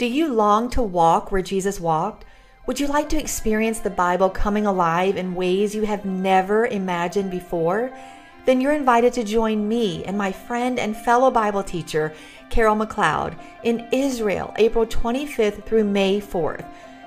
Do you long to walk where Jesus walked? Would you like to experience the Bible coming alive in ways you have never imagined before? Then you're invited to join me and my friend and fellow Bible teacher, Carol McLeod, in Israel, April 25th through May 4th.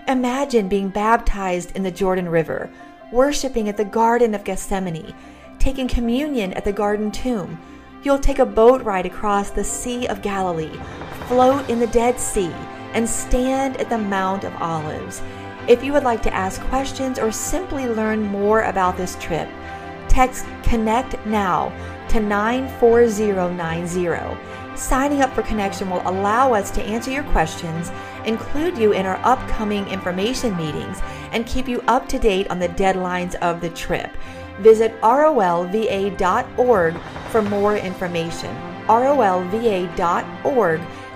Imagine being baptized in the Jordan River, worshiping at the Garden of Gethsemane, taking communion at the Garden Tomb. You'll take a boat ride across the Sea of Galilee, float in the Dead Sea, and stand at the Mount of Olives. If you would like to ask questions or simply learn more about this trip, text Connect Now to 94090. Signing up for Connection will allow us to answer your questions, include you in our upcoming information meetings, and keep you up to date on the deadlines of the trip. Visit rolva.org for more information. rolva.org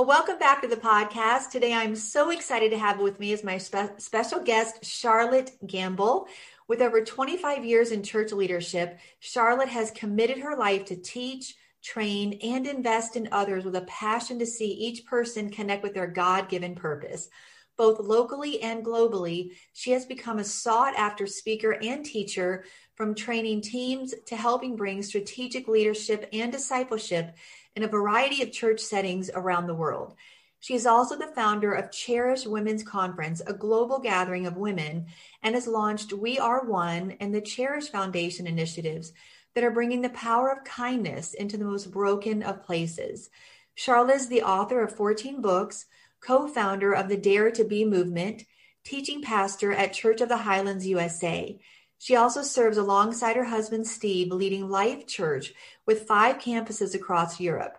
Well, welcome back to the podcast. Today, I'm so excited to have with me as my spe- special guest, Charlotte Gambill. With over 25 years in church leadership, Charlotte has committed her life to teach, train, and invest in others with a passion to see each person connect with their God given purpose. Both locally and globally, she has become a sought after speaker and teacher from training teams to helping bring strategic leadership and discipleship in a variety of church settings around the world. She is also the founder of Cherish Women's Conference, a global gathering of women, and has launched We Are One and the Cherish Foundation initiatives that are bringing the power of kindness into the most broken of places. Charlotte is the author of 14 books, co founder of the Dare to Be movement, teaching pastor at Church of the Highlands USA. She also serves alongside her husband Steve, leading Life Church with five campuses across Europe.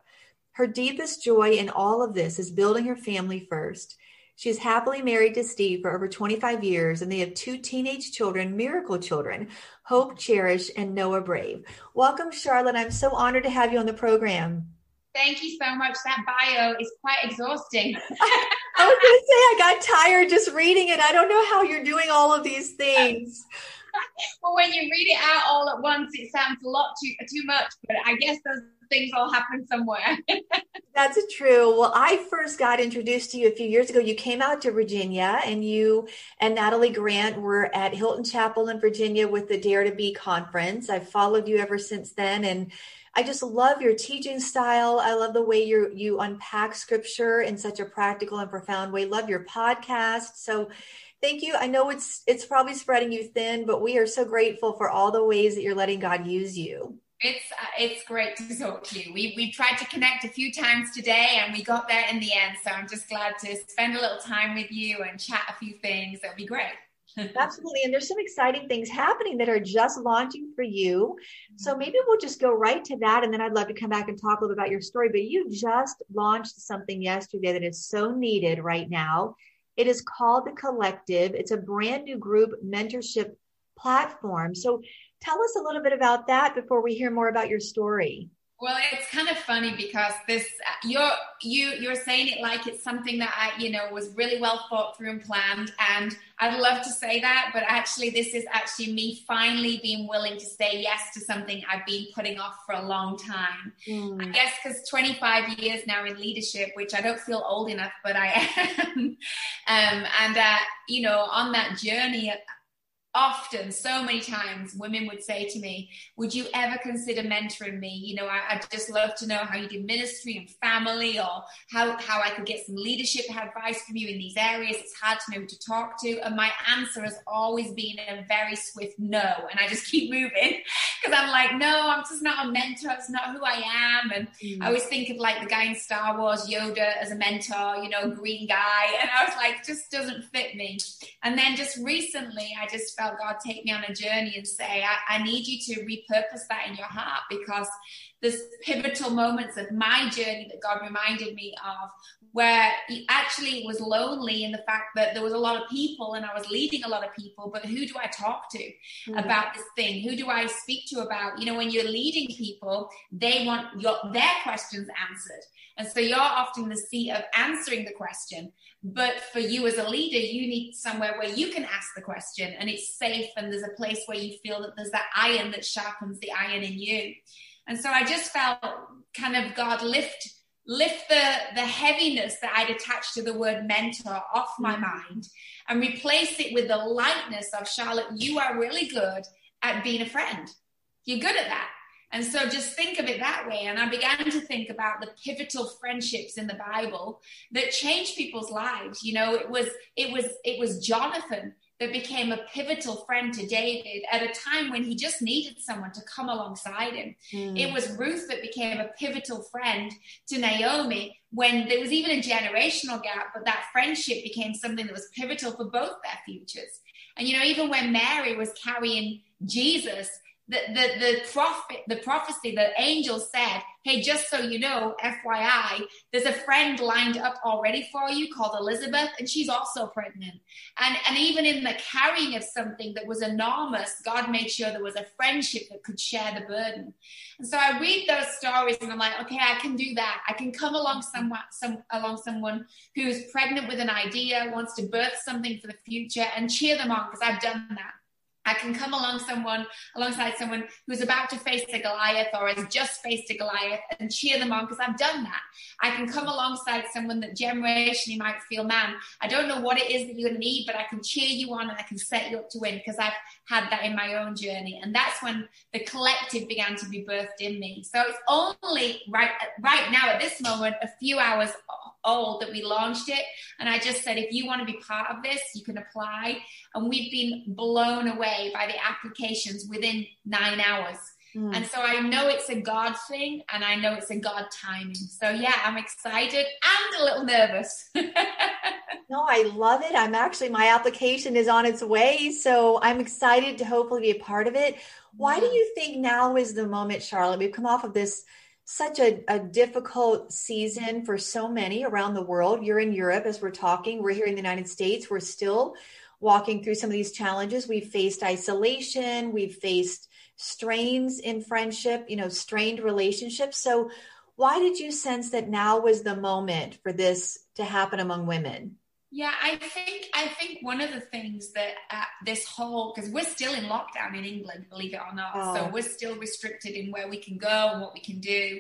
Her deepest joy in all of this is building her family first. She is happily married to Steve for over 25 years, and they have two teenage children, miracle children, Hope Cherish and Noah Brave. Welcome, Charlotte. I'm so honored to have you on the program. Thank you so much. That bio is quite exhausting. I was going to say, I got tired just reading it. I don't know how you're doing all of these things. well, when you read it out all at once, it sounds a lot too too much. But I guess those things all happen somewhere. That's true. Well, I first got introduced to you a few years ago. You came out to Virginia, and you and Natalie Grant were at Hilton Chapel in Virginia with the Dare to Be conference. I've followed you ever since then, and I just love your teaching style. I love the way you you unpack scripture in such a practical and profound way. Love your podcast. So thank you. I know it's it's probably spreading you thin, but we are so grateful for all the ways that you're letting God use you. It's uh, it's great to talk to you. We we tried to connect a few times today, and we got there in the end. So I'm just glad to spend a little time with you and chat a few things. That'd be great. Absolutely. And there's some exciting things happening that are just launching for you. So maybe we'll just go right to that. And then I'd love to come back and talk a little bit about your story. But you just launched something yesterday that is so needed right now. It is called The Collective. It's a brand new group mentorship platform. So tell us a little bit about that before we hear more about your story. Well, it's kind of funny because this you're you you're saying it like it's something that I you know was really well thought through and planned, and I'd love to say that, but actually this is actually me finally being willing to say yes to something I've been putting off for a long time. Mm. I guess because 25 years now in leadership, which I don't feel old enough, but I am, um, and uh, you know on that journey often so many times women would say to me would you ever consider mentoring me? You know I, would just love to know how you do ministry and family or how, how i could get some leadership advice from you in these areas. It's hard to know who to talk to. And my answer has always been a very swift no and i just keep moving because i'm like no i'm just not a mentor. It's not who i am. And mm. i always think of like the guy in star wars yoda as a mentor you know green guy. And i was like just doesn't fit me. And then just recently i just felt God take me on a journey and say, I, I need you to repurpose that in your heart because there's pivotal moments of my journey that God reminded me of where it actually was lonely in the fact that there was a lot of people and I was leading a lot of people, but who do I talk to mm-hmm. about this thing? Who do I speak to about? You know, when you're leading people, they want your their questions answered. And so you're often the seat of answering the question. But for you as a leader, you need somewhere where you can ask the question and it's safe and there's a place where you feel that there's that iron that sharpens the iron in you. And so I just felt kind of God lift lift the the heaviness that I'd attached to the word mentor off my mm. mind and replace it with the lightness of Charlotte, you are really good at being a friend. You're good at that. And so just think of it that way. And I began to think about the pivotal friendships in the Bible that changed people's lives. You know, it was it was it was Jonathan that became a pivotal friend to David at a time when he just needed someone to come alongside him. Mm. It was Ruth that became a pivotal friend to Naomi when there was even a generational gap, but that friendship became something that was pivotal for both their futures. And you know, even when Mary was carrying Jesus, the, the, the prophet, the prophecy, the angel said, Hey, just so you know, FYI, there's a friend lined up already for you called Elizabeth, and she's also pregnant. And, and even in the carrying of something that was enormous, God made sure there was a friendship that could share the burden. And so I read those stories and I'm like, okay, I can do that. I can come along some, along someone who's pregnant with an idea, wants to birth something for the future and cheer them on because I've done that. I can come along someone alongside someone who's about to face a Goliath or has just faced a Goliath and cheer them on because I've done that. I can come alongside someone that generationally might feel, man, I don't know what it is that you need, but I can cheer you on and I can set you up to win because I've had that in my own journey. And that's when the collective began to be birthed in me. So it's only right right now at this moment, a few hours old that we launched it. And I just said, if you want to be part of this, you can apply. And we've been blown away by the applications within nine hours. Mm. And so I know it's a God thing and I know it's a God timing. So yeah, I'm excited and a little nervous. no, I love it. I'm actually, my application is on its way. So I'm excited to hopefully be a part of it. Why do you think now is the moment, Charlotte? We've come off of this such a, a difficult season for so many around the world. You're in Europe as we're talking. We're here in the United States. We're still walking through some of these challenges. We've faced isolation. We've faced strains in friendship, you know, strained relationships. So, why did you sense that now was the moment for this to happen among women? Yeah, I think I think one of the things that uh, this whole because we're still in lockdown in England, believe it or not, oh. so we're still restricted in where we can go and what we can do.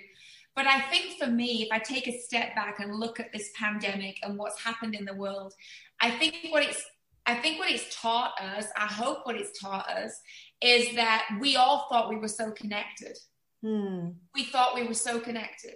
But I think for me, if I take a step back and look at this pandemic and what's happened in the world, I think what it's I think what it's taught us, I hope what it's taught us, is that we all thought we were so connected. Hmm. We thought we were so connected.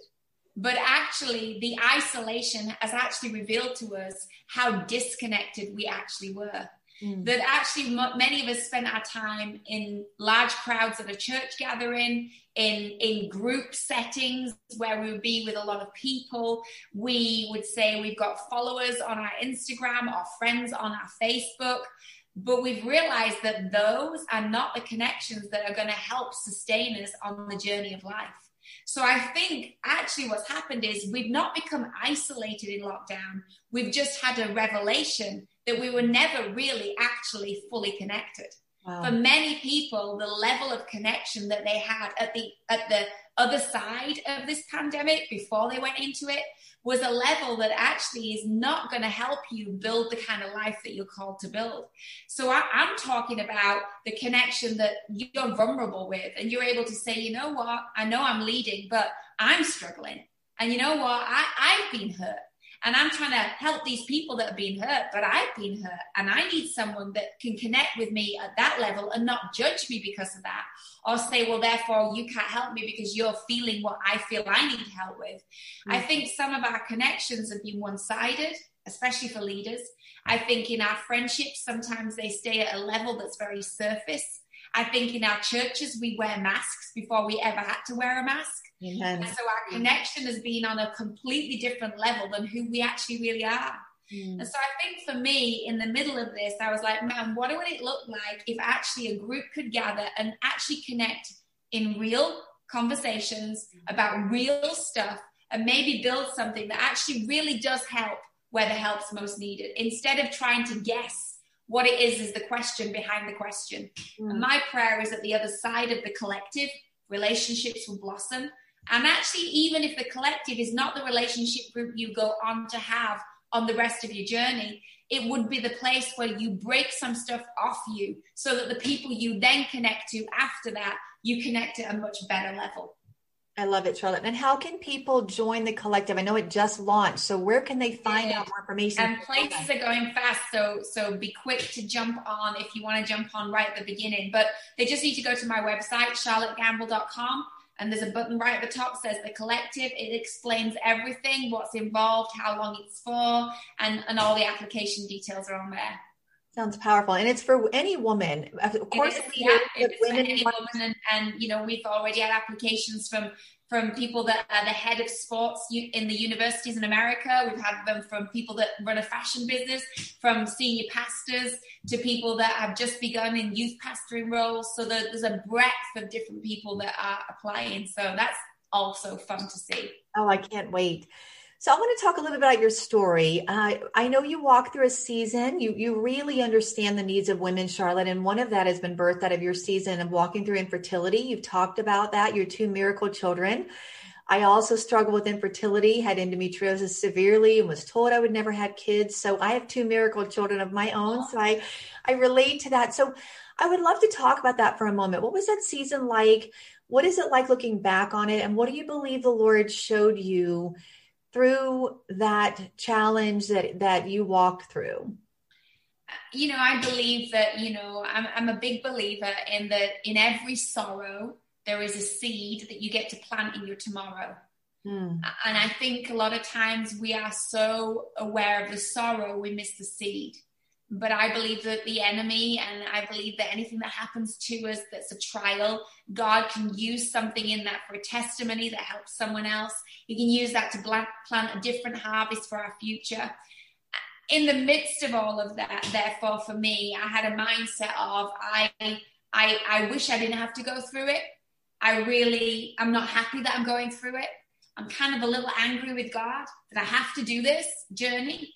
But actually, the isolation has actually revealed to us how disconnected we actually were. Mm. That actually, many of us spent our time in large crowds at a church gathering, in in group settings where we would be with a lot of people. We would say we've got followers on our Instagram, our friends on our Facebook, but we've realized that those are not the connections that are going to help sustain us on the journey of life. So I think actually what's happened is we've not become isolated in lockdown. We've just had a revelation that we were never really actually fully connected. Wow. For many people, the level of connection that they had at the at the other side of this pandemic before they went into it was a level that actually is not going to help you build the kind of life that you're called to build. So I, am talking about the connection that you're vulnerable with, and you're able to say, you know what, I know I'm leading, but I'm struggling. And you know what, I, I've been hurt. And I'm trying to help these people that have been hurt, but I've been hurt. And I need someone that can connect with me at that level and not judge me because of that. Or say, well, therefore you can't help me because you're feeling what I feel I need help with. Mm-hmm. I think some of our connections have been one sided, especially for leaders. I think in our friendships, sometimes they stay at a level that's very surface. I think in our churches, we wear masks before we ever had to wear a mask. Amen. And so our connection has been on a completely different level than who we actually really are. Mm. And so I think for me, in the middle of this, I was like, man, what would it look like if actually a group could gather and actually connect in real conversations about real stuff and maybe build something that actually really does help where the help's most needed instead of trying to guess what it is is the question behind the question. Mm. And my prayer is that the other side of the collective, relationships will blossom. And actually, even if the collective is not the relationship group you go on to have on the rest of your journey, it would be the place where you break some stuff off you so that the people you then connect to after that, you connect at a much better level. I love it, Charlotte. And how can people join the collective? I know it just launched, so where can they find yeah. out more information? And places are going fast, so so be quick to jump on if you want to jump on right at the beginning. But they just need to go to my website, charlottegambill.com, and there's a button right at the top says the collective. It explains everything, what's involved, how long it's for, and and all the application details are on there. Sounds powerful, and it's for any woman. Of course, it is, yeah, it's women for any woman, and, and you know we've already had applications from from people that are the head of sports in the universities in America. We've had them from people that run a fashion business, from senior pastors to people that have just begun in youth pastoring roles. So there's a breadth of different people that are applying. So that's also fun to see. Oh, I can't wait. So I want to talk a little bit about your story. Uh, I know you walked through a season. You you really understand the needs of women, Charlotte, and one of that has been birthed out of your season of walking through infertility. You've talked about that. Your two miracle children. I also struggle with infertility, had endometriosis severely, and was told I would never have kids. So I have two miracle children of my own. So I I relate to that. So I would love to talk about that for a moment. What was that season like? What is it like looking back on it? And what do you believe the Lord showed you? Through that challenge that that you walk through? You know i believe that you know i'm, I'm a big believer in that in every sorrow there is a seed that you get to plant in your tomorrow. Mm. and i think a lot of times we are so aware of the sorrow we miss the seed but I believe that the enemy and I believe that anything that happens to us that's a trial, God can use something in that for a testimony that helps someone else. He can use that to plant a different harvest for our future. In the midst of all of that, therefore, for me, I had a mindset of I, I, I wish I didn't have to go through it. I really, I'm not happy that I'm going through it. I'm kind of a little angry with God that I have to do this journey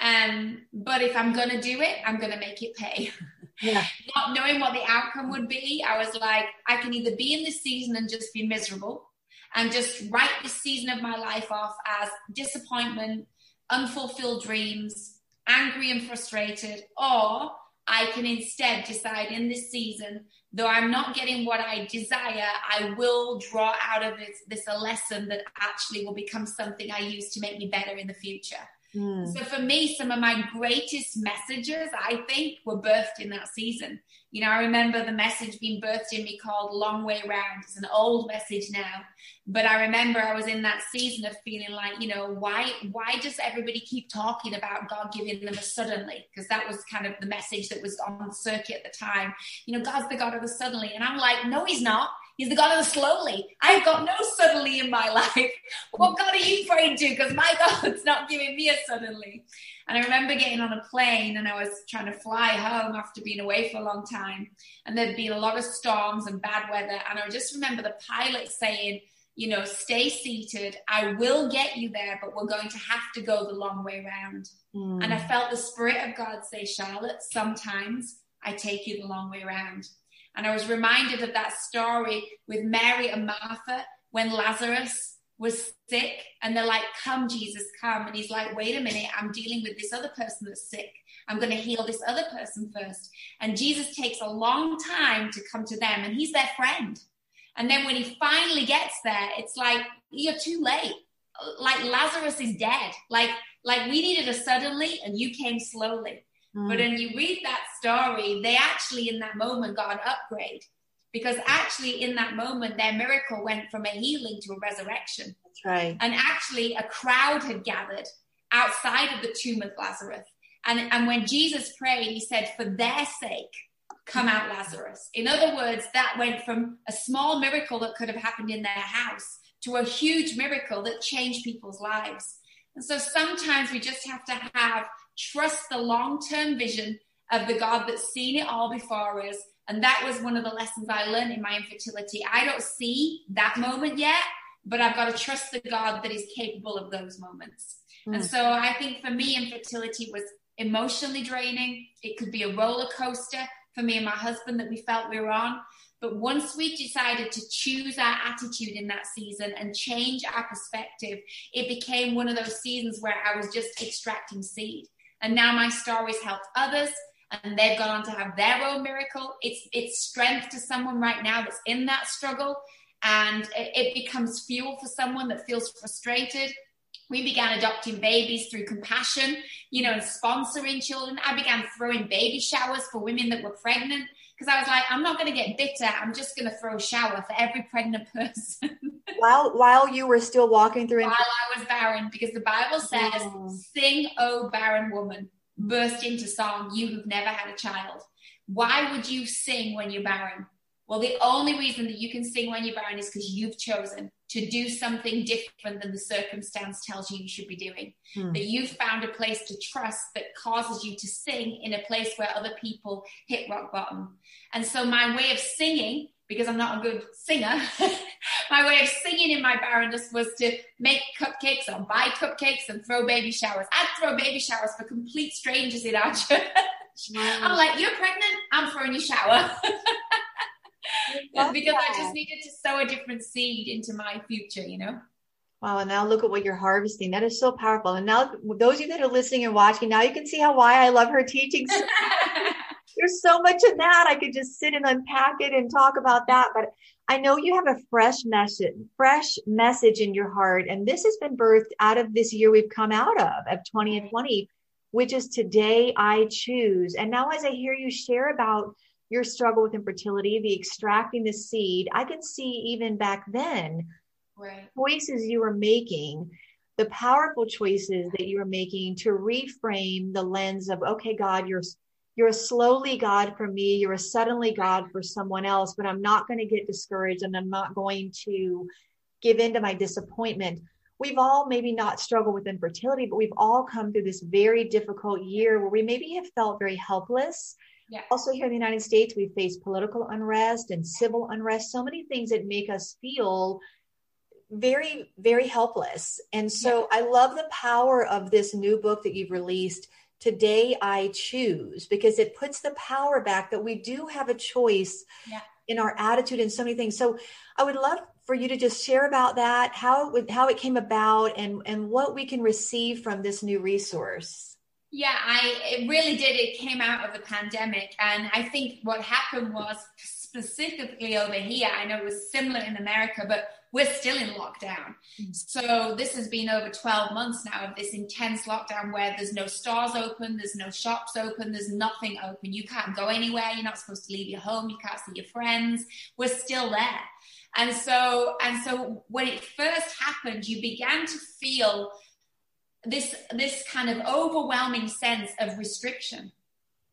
um, but if I'm going to do it, I'm going to make it pay. Yeah. Not knowing what the outcome would be, I was like, I can either be in this season and just be miserable and just write this season of my life off as disappointment, unfulfilled dreams, angry and frustrated, or I can instead decide in this season, though I'm not getting what I desire, I will draw out of this, this a lesson that actually will become something I use to make me better in the future. Mm. So for me, some of my greatest messages, I think, were birthed in that season. You know, I remember the message being birthed in me called Long Way Round. It's an old message now. But I remember I was in that season of feeling like, you know, why why does everybody keep talking about God giving them a suddenly? Because that was kind of the message that was on circuit at the time. You know, God's the God of the suddenly. And I'm like, no, he's not. He's the God of the slowly. I've got no suddenly in my life. What God are you praying to? Because my God's not giving me a suddenly. And I remember getting on a plane and I was trying to fly home after being away for a long time. And there'd been a lot of storms and bad weather. And I just remember the pilot saying, you know, stay seated. I will get you there, but we're going to have to go the long way round. Mm. And I felt the Spirit of God say, Charlotte, sometimes I take you the long way round. And I was reminded of that story with Mary and Martha when Lazarus was sick and they're like, Come, Jesus, come. And he's like, Wait a minute, I'm dealing with this other person that's sick. I'm going to heal this other person first. And Jesus takes a long time to come to them and he's their friend. And then when he finally gets there, it's like, You're too late. Like Lazarus is dead. Like, like we needed a suddenly and you came slowly. Mm. But when you read that story, they actually in that moment got an upgrade because actually in that moment their miracle went from a healing to a resurrection. That's right. And actually a crowd had gathered outside of the tomb of Lazarus. And, and when Jesus prayed, he said, For their sake, come out Lazarus. In other words, that went from a small miracle that could have happened in their house to a huge miracle that changed people's lives. And so sometimes we just have to have trust the long term vision of the God that's seen it all before us. And that was one of the lessons I learned in my infertility. I don't see that moment yet, but I've got to trust the God that is capable of those moments. Mm. And so I think for me, infertility was emotionally draining. It could be a roller coaster for me and my husband that we felt we were on. But once we decided to choose our attitude in that season and change our perspective, it became one of those seasons where I was just extracting seed. And now my stories helped others and they've gone on to have their own miracle. It's it's strength to someone right now that's in that struggle, and it, it becomes fuel for someone that feels frustrated. We began adopting babies through compassion, you know, and sponsoring children. I began throwing baby showers for women that were pregnant because I was like, I'm not going to get bitter. I'm just going to throw a shower for every pregnant person. while while you were still walking through, while I was barren, because the Bible says, oh. "Sing, O barren woman." burst into song, you who've never had a child. Why would you sing when you're barren? Well, the only reason that you can sing when you're barren is because you've chosen to do something different than the circumstance tells you you should be doing. Hmm. That you've found a place to trust that causes you to sing in a place where other people hit rock bottom. And so, my way of singing because I'm not a good singer, my way of singing in my barrenness was to make cupcakes or buy cupcakes and throw baby showers. I'd throw baby showers for complete strangers in our church. Wow. I'm like, you're pregnant? I'm throwing you a shower. because I just needed to sow a different seed into my future, you know? Wow, and now look at what you're harvesting. That is so powerful. And now, those of you that are listening and watching, now you can see how why I love her teachings. There's so much in that. I could just sit and unpack it and talk about that. But I know you have a fresh message, fresh message in your heart. And this has been birthed out of this year we've come out of, of 2020, which is today I choose. And now as I hear you share about your struggle with infertility, the extracting the seed, I can see even back then right. choices you were making the powerful choices that you were making to reframe the lens of okay god you're you're a slowly God for me, you're a suddenly God for someone else, but I'm not going to get discouraged and I'm not going to give in to my disappointment. We've all maybe not struggled with infertility, but we've all come through this very difficult year where we maybe have felt very helpless. Yeah. Also, here in the United States, we face political unrest and civil unrest, so many things that make us feel very, very helpless. And so yeah. I love the power of this new book that you've released today I choose because it puts the power back that we do have a choice yeah. in our attitude and so many things. So I would love for you to just share about that, how it would, how it came about and, and what we can receive from this new resource. Yeah, I it really did. It came out of the pandemic. And I think what happened was specifically over here, I know it was similar in America, but we're still in lockdown. Mm. So this has been over 12 months now of this intense lockdown where there's no stores open, there's no shops open, there's nothing open. You can't go anywhere. You're not supposed to leave your home. You can't see your friends. We're still there. And so, and so when it first happened, you began to feel this, this kind of overwhelming sense of restriction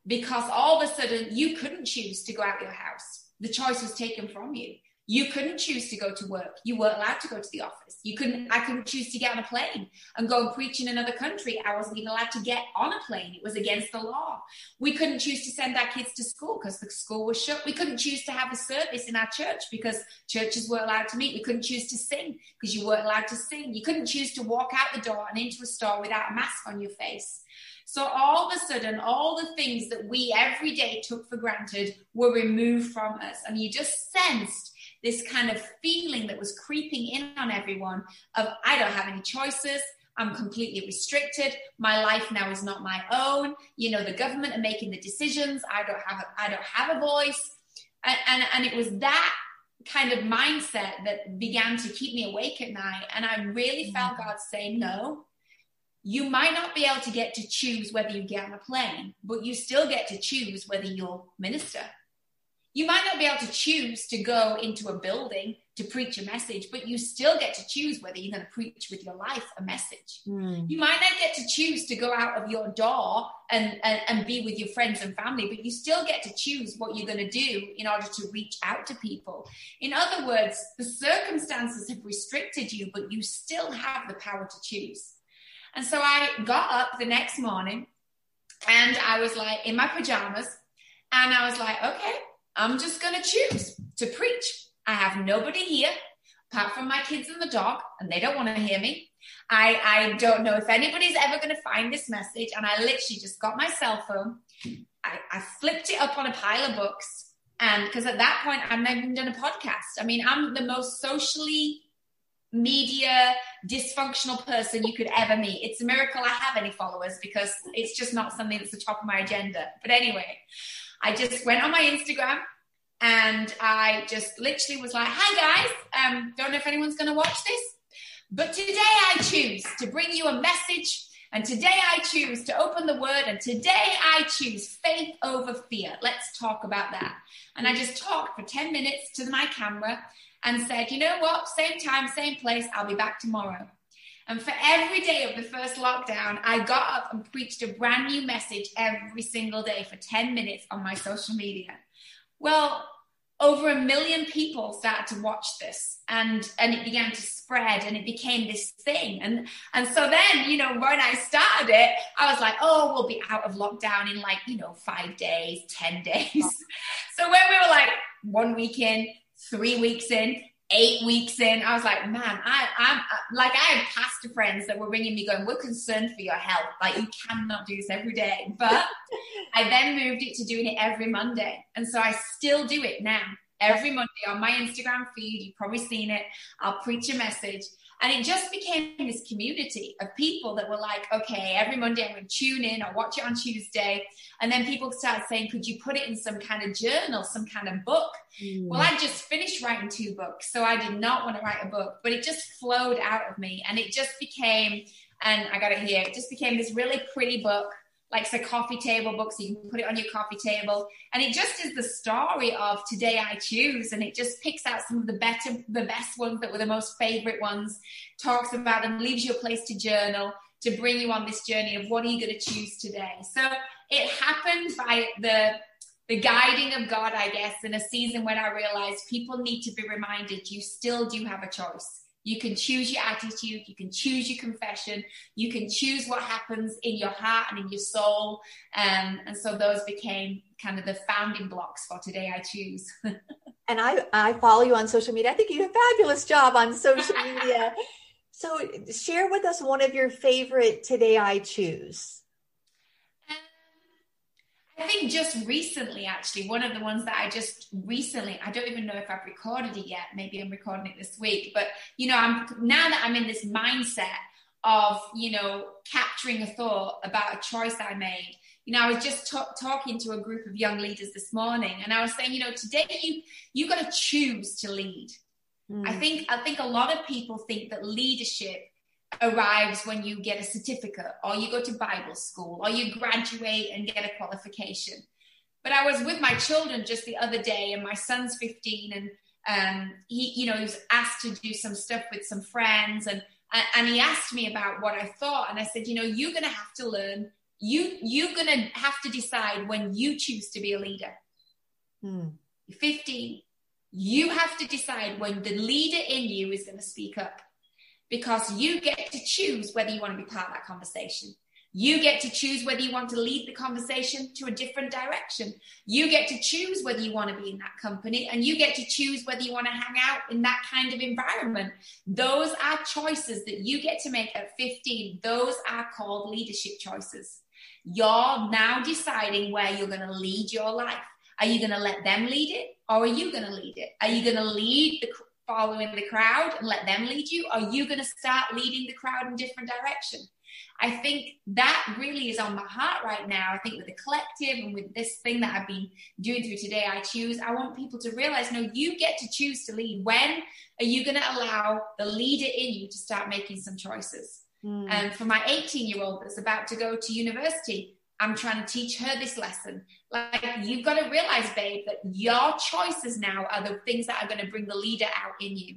because all of a sudden you couldn't choose to go out your house. The choice was taken from you. You couldn't choose to go to work. You weren't allowed to go to the office. You couldn't, I couldn't choose to get on a plane and go and preach in another country. I wasn't even allowed to get on a plane. It was against the law. We couldn't choose to send our kids to school because the school was shut. We couldn't choose to have a service in our church because churches weren't allowed to meet. We couldn't choose to sing because you weren't allowed to sing. You couldn't choose to walk out the door and into a store without a mask on your face. So all of a sudden, all the things that we every day took for granted were removed from us. And you just sensed this kind of feeling that was creeping in on everyone of I don't have any choices. I'm completely restricted. My life now is not my own. You know, the government are making the decisions. I don't have a, I don't have a voice. And, and, and it was that kind of mindset that began to keep me awake at night. And I really felt mm. God say, no, you might not be able to get to choose whether you get on a plane, but you still get to choose whether you'll minister. You might not be able to choose to go into a building to preach a message, but you still get to choose whether you're going to preach with your life a message. Mm. You might not get to choose to go out of your door and, and, and be with your friends and family, but you still get to choose what you're going to do in order to reach out to people. In other words, the circumstances have restricted you, but you still have the power to choose. And so I got up the next morning and I was like in my pajamas and I was like, okay, I'm just going to choose to preach. I have nobody here. apart from my kids and the dog, and they don't want to hear me. I, I don't know if anybody's ever going to find this message. And I literally just got my cell phone. I, I flipped it up on a pile of books. And because at that point, I've never even done a podcast. I mean, I'm the most socially media dysfunctional person you could ever meet. It's a miracle I have any followers because it's just not something that's the top of my agenda. But anyway, I just went on my Instagram and I just literally was like, hi guys, um, don't know if anyone's going to watch this, but today I choose to bring you a message. And today I choose to open the word. And today I choose faith over fear. Let's talk about that. And I just talked for 10 minutes to my camera and said, you know what? Same time, same place. I'll be back tomorrow. And for every day of the first lockdown, I got up and preached a brand new message every single day for 10 minutes on my social media. Well, over a million people started to watch this and and it began to spread and it became this thing and and so then you know when i started it i was like oh we'll be out of lockdown in like you know five days ten days so when we were like one week in three weeks in eight weeks in, I was like, man, I, I'm uh, like, I had pastor friends that were ringing me going, we're concerned for your health. Like, you cannot do this every day. But I then moved it to doing it every Monday. And so I still do it now. Every Monday on my Instagram feed, you've probably seen it. I'll preach a message and it just became this community of people that were like, okay, every Monday I'm going to tune in or watch it on Tuesday. And then people started saying, could you put it in some kind of journal, some kind of book? Mm. Well, I just finished writing two books. So I did not want to write a book, but it just flowed out of me. And it just became, and I got it here, it just became this really pretty book like a coffee table book so you can put it on your coffee table. And it just is the story of today i choose and it just picks out some of the better the best ones that were the most favorite ones talks about them leaves you a place to journal to bring you on this journey of what are you going to choose today. So it happened by the the guiding of god i guess in a season when i realized people need to be reminded you still do have a choice you can choose your attitude, you can choose your confession, you can choose what happens in your heart and in your soul. Um, and so those became kind of the founding blocks for today I choose. and I, I follow you on social media. I think you do a fabulous job on social media. so share with us one of your favorite today I choose. I think just recently, actually, one of the ones that I just recently, I don't even know if I've recorded it yet. Maybe I'm recording it this week. But, you know, I'm now that I'm in this mindset of, you know, capturing a thought about a choice I made. You know, I was just t- talking to a group of young leaders this morning, and I was saying, you know, today you you got to choose to lead. Mm. I think I think a lot of people think that leadership arrives when you get a certificate or you go to Bible school or you graduate and get a qualification. But I was with my children just the other day, and my son's 15, and um, he, you know, he was asked to do some stuff with some friends, and and he asked me about what I thought, and I said, you know, you're going to have to learn. You you're going to have to decide when you choose to be a leader. Hmm. 15. You have to decide when the leader in you is going to speak up because you get to choose whether you want to be part of that conversation. You get to choose whether you want to lead the conversation to a different direction. You get to choose whether you want to be in that company and you get to choose whether you want to hang out in that kind of environment. Those are choices that you get to make at 15. Those are called leadership choices. You're now deciding where you're going to lead your life. Are you going to let them lead it or are you going to lead it? Are you going to lead the following the crowd and let them lead you? Are you going to start leading the crowd in different direction? I think that really is on my heart right now. I think with the collective and with this thing that I've been doing through today, I choose. I want people to realize no, you get to choose to lead. When are you going to allow the leader in you to start making some choices? Mm. And for my 18 year old that's about to go to university, I'm trying to teach her this lesson. Like, you've got to realize, babe, that your choices now are the things that are going to bring the leader out in you.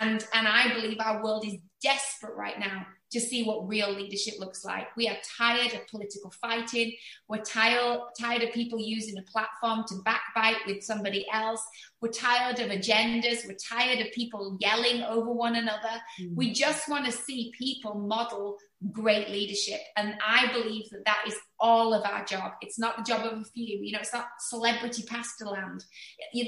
And, and I believe our world is desperate right now to see what real leadership looks like. We are tired of political fighting. We're tired, tired of people using a platform to backbite with somebody else. We're tired of agendas. We're tired of people yelling over one another. Mm. We just want to see people model great leadership. And I believe that that is all of our job. It's not the job of a few. You know, it's not celebrity pastor land.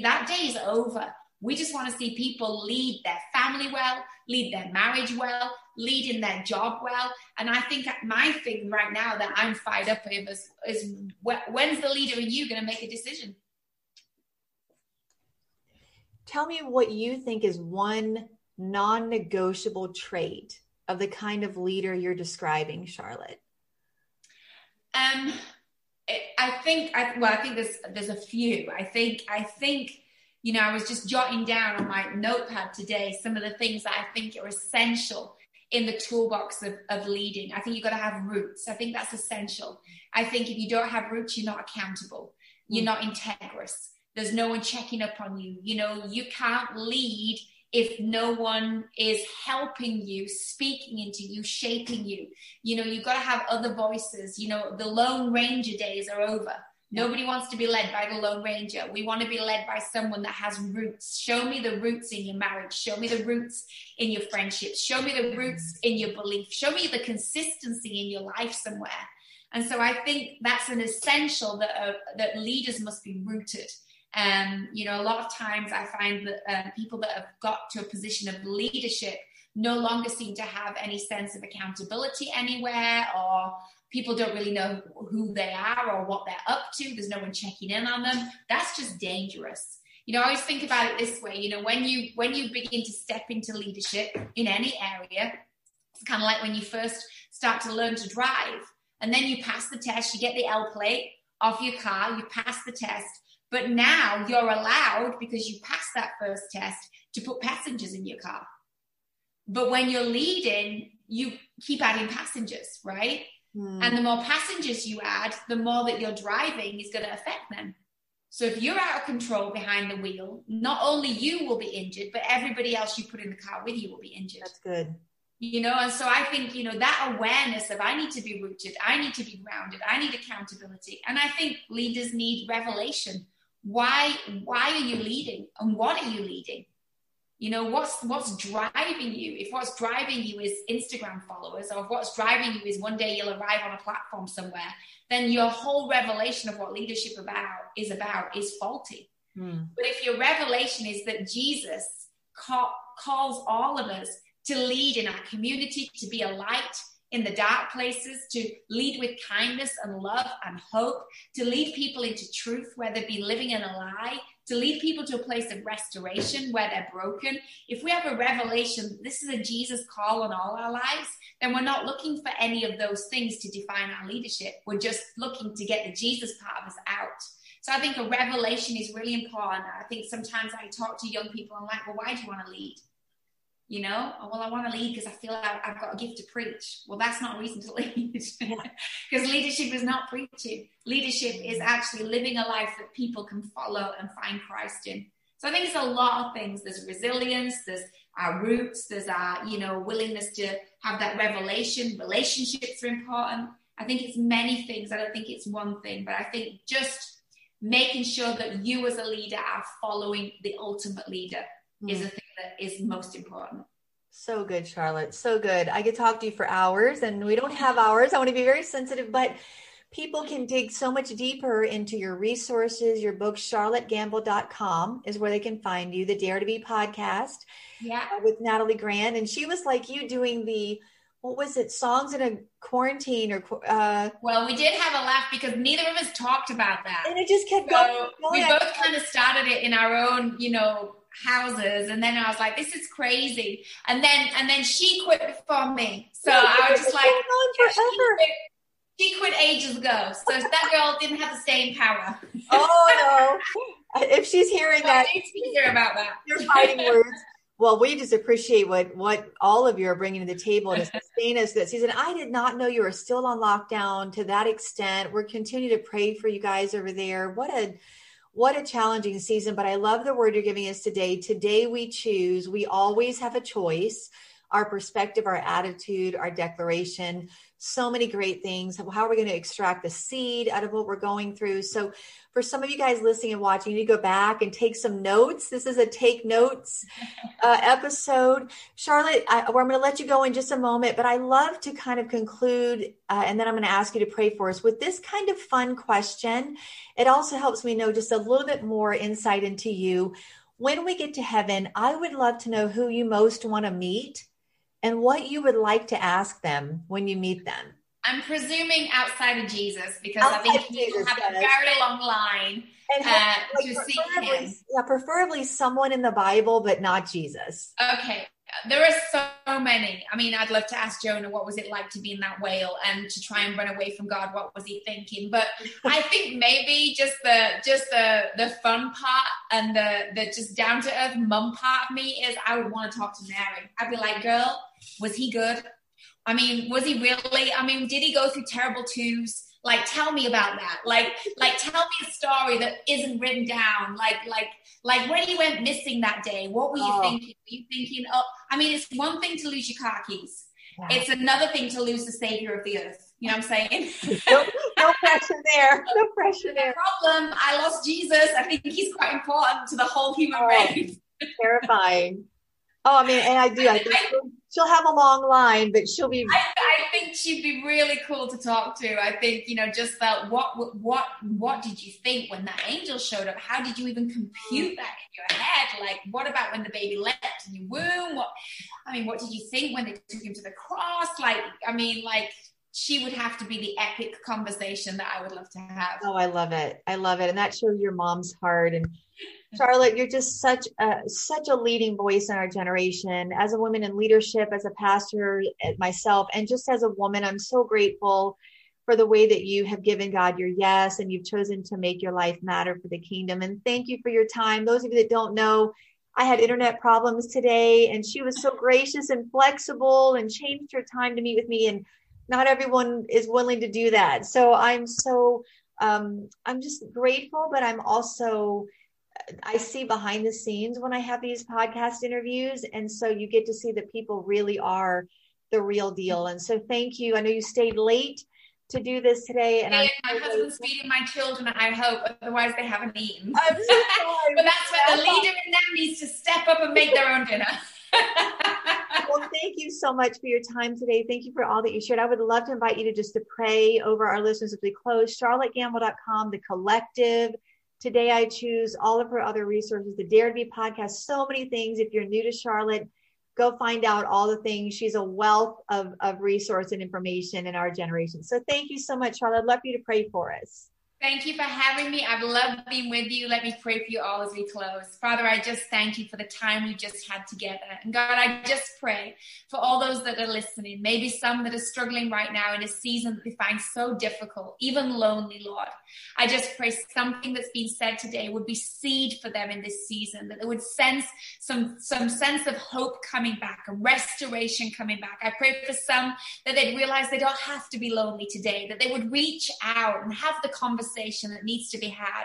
That day is over. We just want to see people lead their family well, lead their marriage well, lead in their job well. And I think my thing right now that I'm fired up over is, is when's the leader in you going to make a decision? Tell me what you think is one non negotiable trait of the kind of leader you're describing, Charlotte. Um, I think, I, well, I think there's, there's a few. I think, I think, you know, I was just jotting down on my notepad today some of the things that I think are essential in the toolbox of, of leading. I think you've got to have roots. I think that's essential. I think if you don't have roots, you're not accountable. You're mm. not integrous. There's no one checking up on you. You know, you can't lead if no one is helping you, speaking into you, shaping you. You know, you've got to have other voices. You know, the Lone Ranger days are over. Nobody wants to be led by the Lone Ranger. We want to be led by someone that has roots. Show me the roots in your marriage. Show me the roots in your friendships. Show me the roots in your belief. Show me the consistency in your life somewhere. And so I think that's an essential that uh, that leaders must be rooted. Um, you know, a lot of times I find that uh, people that have got to a position of leadership no longer seem to have any sense of accountability anywhere or people don't really know who they are or what they're up to. There's no one checking in on them. That's just dangerous. You know, I always think about it this way. You know, when you when you begin to step into leadership in any area, it's kind of like when you first start to learn to drive, and then you pass the test, you get the L plate off your car, you pass the test, but now you're allowed because you passed that first test to put passengers in your car. But when you're leading, you keep adding passengers, right? Mm. And the more passengers you add, the more that you're driving is going to affect them. So if you're out of control behind the wheel, not only you will be injured, but everybody else you put in the car with you will be injured. That's good. You know, and so I think, you know, that awareness of I need to be rooted, I need to be grounded, I need accountability. And I think leaders need revelation. Why why are you leading? And what are you leading? you know what's what's driving you if what's driving you is instagram followers or if what's driving you is one day you'll arrive on a platform somewhere then your whole revelation of what leadership about is about is faulty mm. but if your revelation is that jesus call, calls all of us to lead in our community to be a light in the dark places, to lead with kindness and love and hope, to lead people into truth where they've been living in a lie, to lead people to a place of restoration where they're broken. If we have a revelation, this is a Jesus call on all our lives, then we're not looking for any of those things to define our leadership. We're just looking to get the Jesus part of us out. So I think a revelation is really important. I think sometimes I talk to young people, and I'm like, well, why do you want to lead? You know oh, well i want to lead because i feel like i've got a gift to preach. Well that's not a reason to lead. Because leadership is not preaching. Leadership is actually living a life that people can follow and find christ in. So i think it's a lot of things. There's resilience there's our roots there's our you know willingness to have that revelation. Relationships are important. I think it's many things. I don't think it's one thing but i think just making sure that you as a leader are following the ultimate leader mm. is a thing that is most important. So good, Charlotte. So good. I could talk to you for hours, and we don't have hours. I want to be very sensitive, but people can dig so much deeper into your resources, your book, charlottegambill.com is where they can find you, the Dare to Be podcast yeah. Uh, with Natalie Grant. And she was like you doing the, what was it, songs in a quarantine or, uh, well, we did have a laugh because neither of us talked about that. And it just kept so going. We both kind of started it in our own, you know, houses. And then I was like this is crazy. And then and then she quit before me. So I was just like she quit, she quit ages ago. So that girl didn't have the same power. Oh no. If she's hearing that hear about that. you're fighting words. Well, we just appreciate what what all of you are bringing to the table to sustain us this season. I did not know you were still on lockdown to that extent. We're continuing to pray for you guys over there. What a what a challenging season, but I love the word you're giving us today. Today we choose. We always have a choice. Our perspective, our attitude, our declaration, so many great things. How are we going to extract the seed out of what we're going through? So, for some of you guys listening and watching, you need to go back and take some notes. This is a take notes uh, episode. Charlotte, I, I'm going to let you go in just a moment, but I love to kind of conclude, uh, and then I'm going to ask you to pray for us with this kind of fun question. It also helps me know just a little bit more insight into you. when we get to heaven, I would love to know who you most want to meet and what you would like to ask them when you meet them. I'm presuming outside of Jesus because outside I think you have a very long line and uh, to see him. Yeah, preferably someone in the Bible, but not Jesus. Okay, there are so many. I mean, I'd love to ask Jonah what was it like to be in that whale and to try and run away from God. What was he thinking? But I think maybe just the just the the fun part and the the just down to earth mum part of me is I would want to talk to Mary. I'd be like, girl, was he good? I mean, was he really? I mean, did he go through terrible twos? Like, tell me about that. Like, like, tell me a story that isn't written down. Like, like, like when you went missing that day, what were you oh. thinking? Were you thinking, oh, I mean, it's one thing to lose your car keys. It's another thing to lose the savior of the earth. You know what I'm saying? no, no pressure there. No pressure there. problem. I lost Jesus. I think he's quite important to the whole human oh, race. terrifying. Oh, I mean, and I do. I think she'll have a long line, but she'll be. I, I, think she'd be really cool to talk to. I think you know, just that. What what what did you think when that angel showed up? How did you even compute that in your head? Like, what about when the baby leapt in your womb? What I mean, what did you think when they took him to the cross? Like, I mean, like she would have to be the epic conversation that I would love to have. Oh, I love it. I love it. And that shows your mom's heart. And Charlotte, you're just such a such a leading voice in our generation. As a woman in leadership, as a pastor myself, and just as a woman, I'm so grateful for the way that you have given God your yes and you've chosen to make your life matter for the kingdom. And thank you for your time. Those of you that don't know, I had internet problems today, and she was so gracious and flexible and changed her time to meet with me. And not everyone is willing to do that. So I'm so um, I'm just grateful, but I'm also I see behind the scenes when I have these podcast interviews, and so you get to see that people really are the real deal. And so thank you. I know you stayed late to do this today. And hey, my husband's feeding my children, I hope, otherwise they haven't eaten. So but that's where the leader in them needs to step up and make their own dinner. well, thank you so much for your time today. Thank you for all that you shared. I would love to invite you to just to pray over our listeners as we close. CharlotteGambill.com, the collective. Today I choose all of her other resources, the Dare to Be podcast, so many things. If you're new to Charlotte, go find out all the things. She's a wealth of, of resource and information in our generation. So thank you so much, Charlotte. I'd love for you to pray for us. Thank you for having me. I've loved being with you. Let me pray for you all as we close. Father, I just thank you for the time we just had together. And God, I just pray for all those that are listening, maybe some that are struggling right now in a season that they find so difficult, even lonely, Lord. I just pray something that's been said today would be seed for them in this season, that they would sense some, some sense of hope coming back, a restoration coming back. I pray for some that they'd realize they don't have to be lonely today, that they would reach out and have the conversation conversation that needs to be had.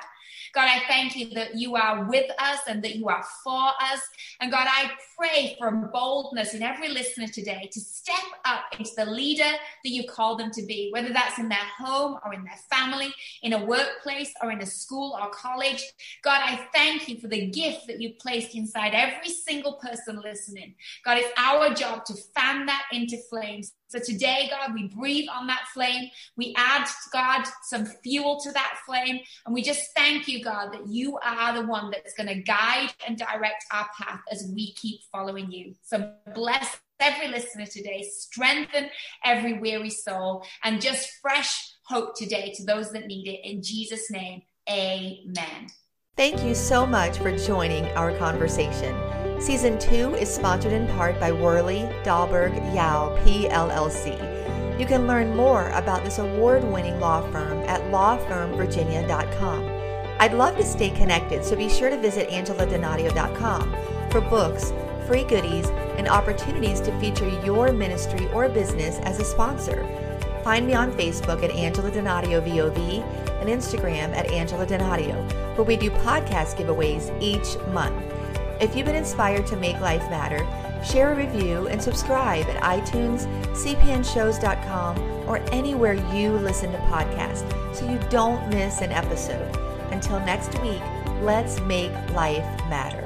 God, I thank you that you are with us and that you are for us. And God, I pray for boldness in every listener today to step up into the leader that you call them to be, whether that's in their home or in their family, in a workplace or in a school or college. God, I thank you for the gift that you placed inside every single person listening. God, it's our job to fan that into flames so today, God, we breathe on that flame. We add, God, some fuel to that flame. And we just thank you, God, that you are the one that's going to guide and direct our path as we keep following you. So bless every listener today, strengthen every weary soul, and just fresh hope today to those that need it. In Jesus' name, amen. Thank you so much for joining our conversation. Season 2 is sponsored in part by Worley Dahlberg Yao PLLC. You can learn more about this award winning law firm at lawfirmvirginia.com. I'd love to stay connected, so be sure to visit angeladonadio.com for books, free goodies, and opportunities to feature your ministry or business as a sponsor. Find me on Facebook at Angela Donadio VOV and Instagram at Angela Donadio, where we do podcast giveaways each month. If you've been inspired to make life matter, share a review and subscribe at iTunes, cpnshows.com, or anywhere you listen to podcasts so you don't miss an episode. Until next week, let's make life matter.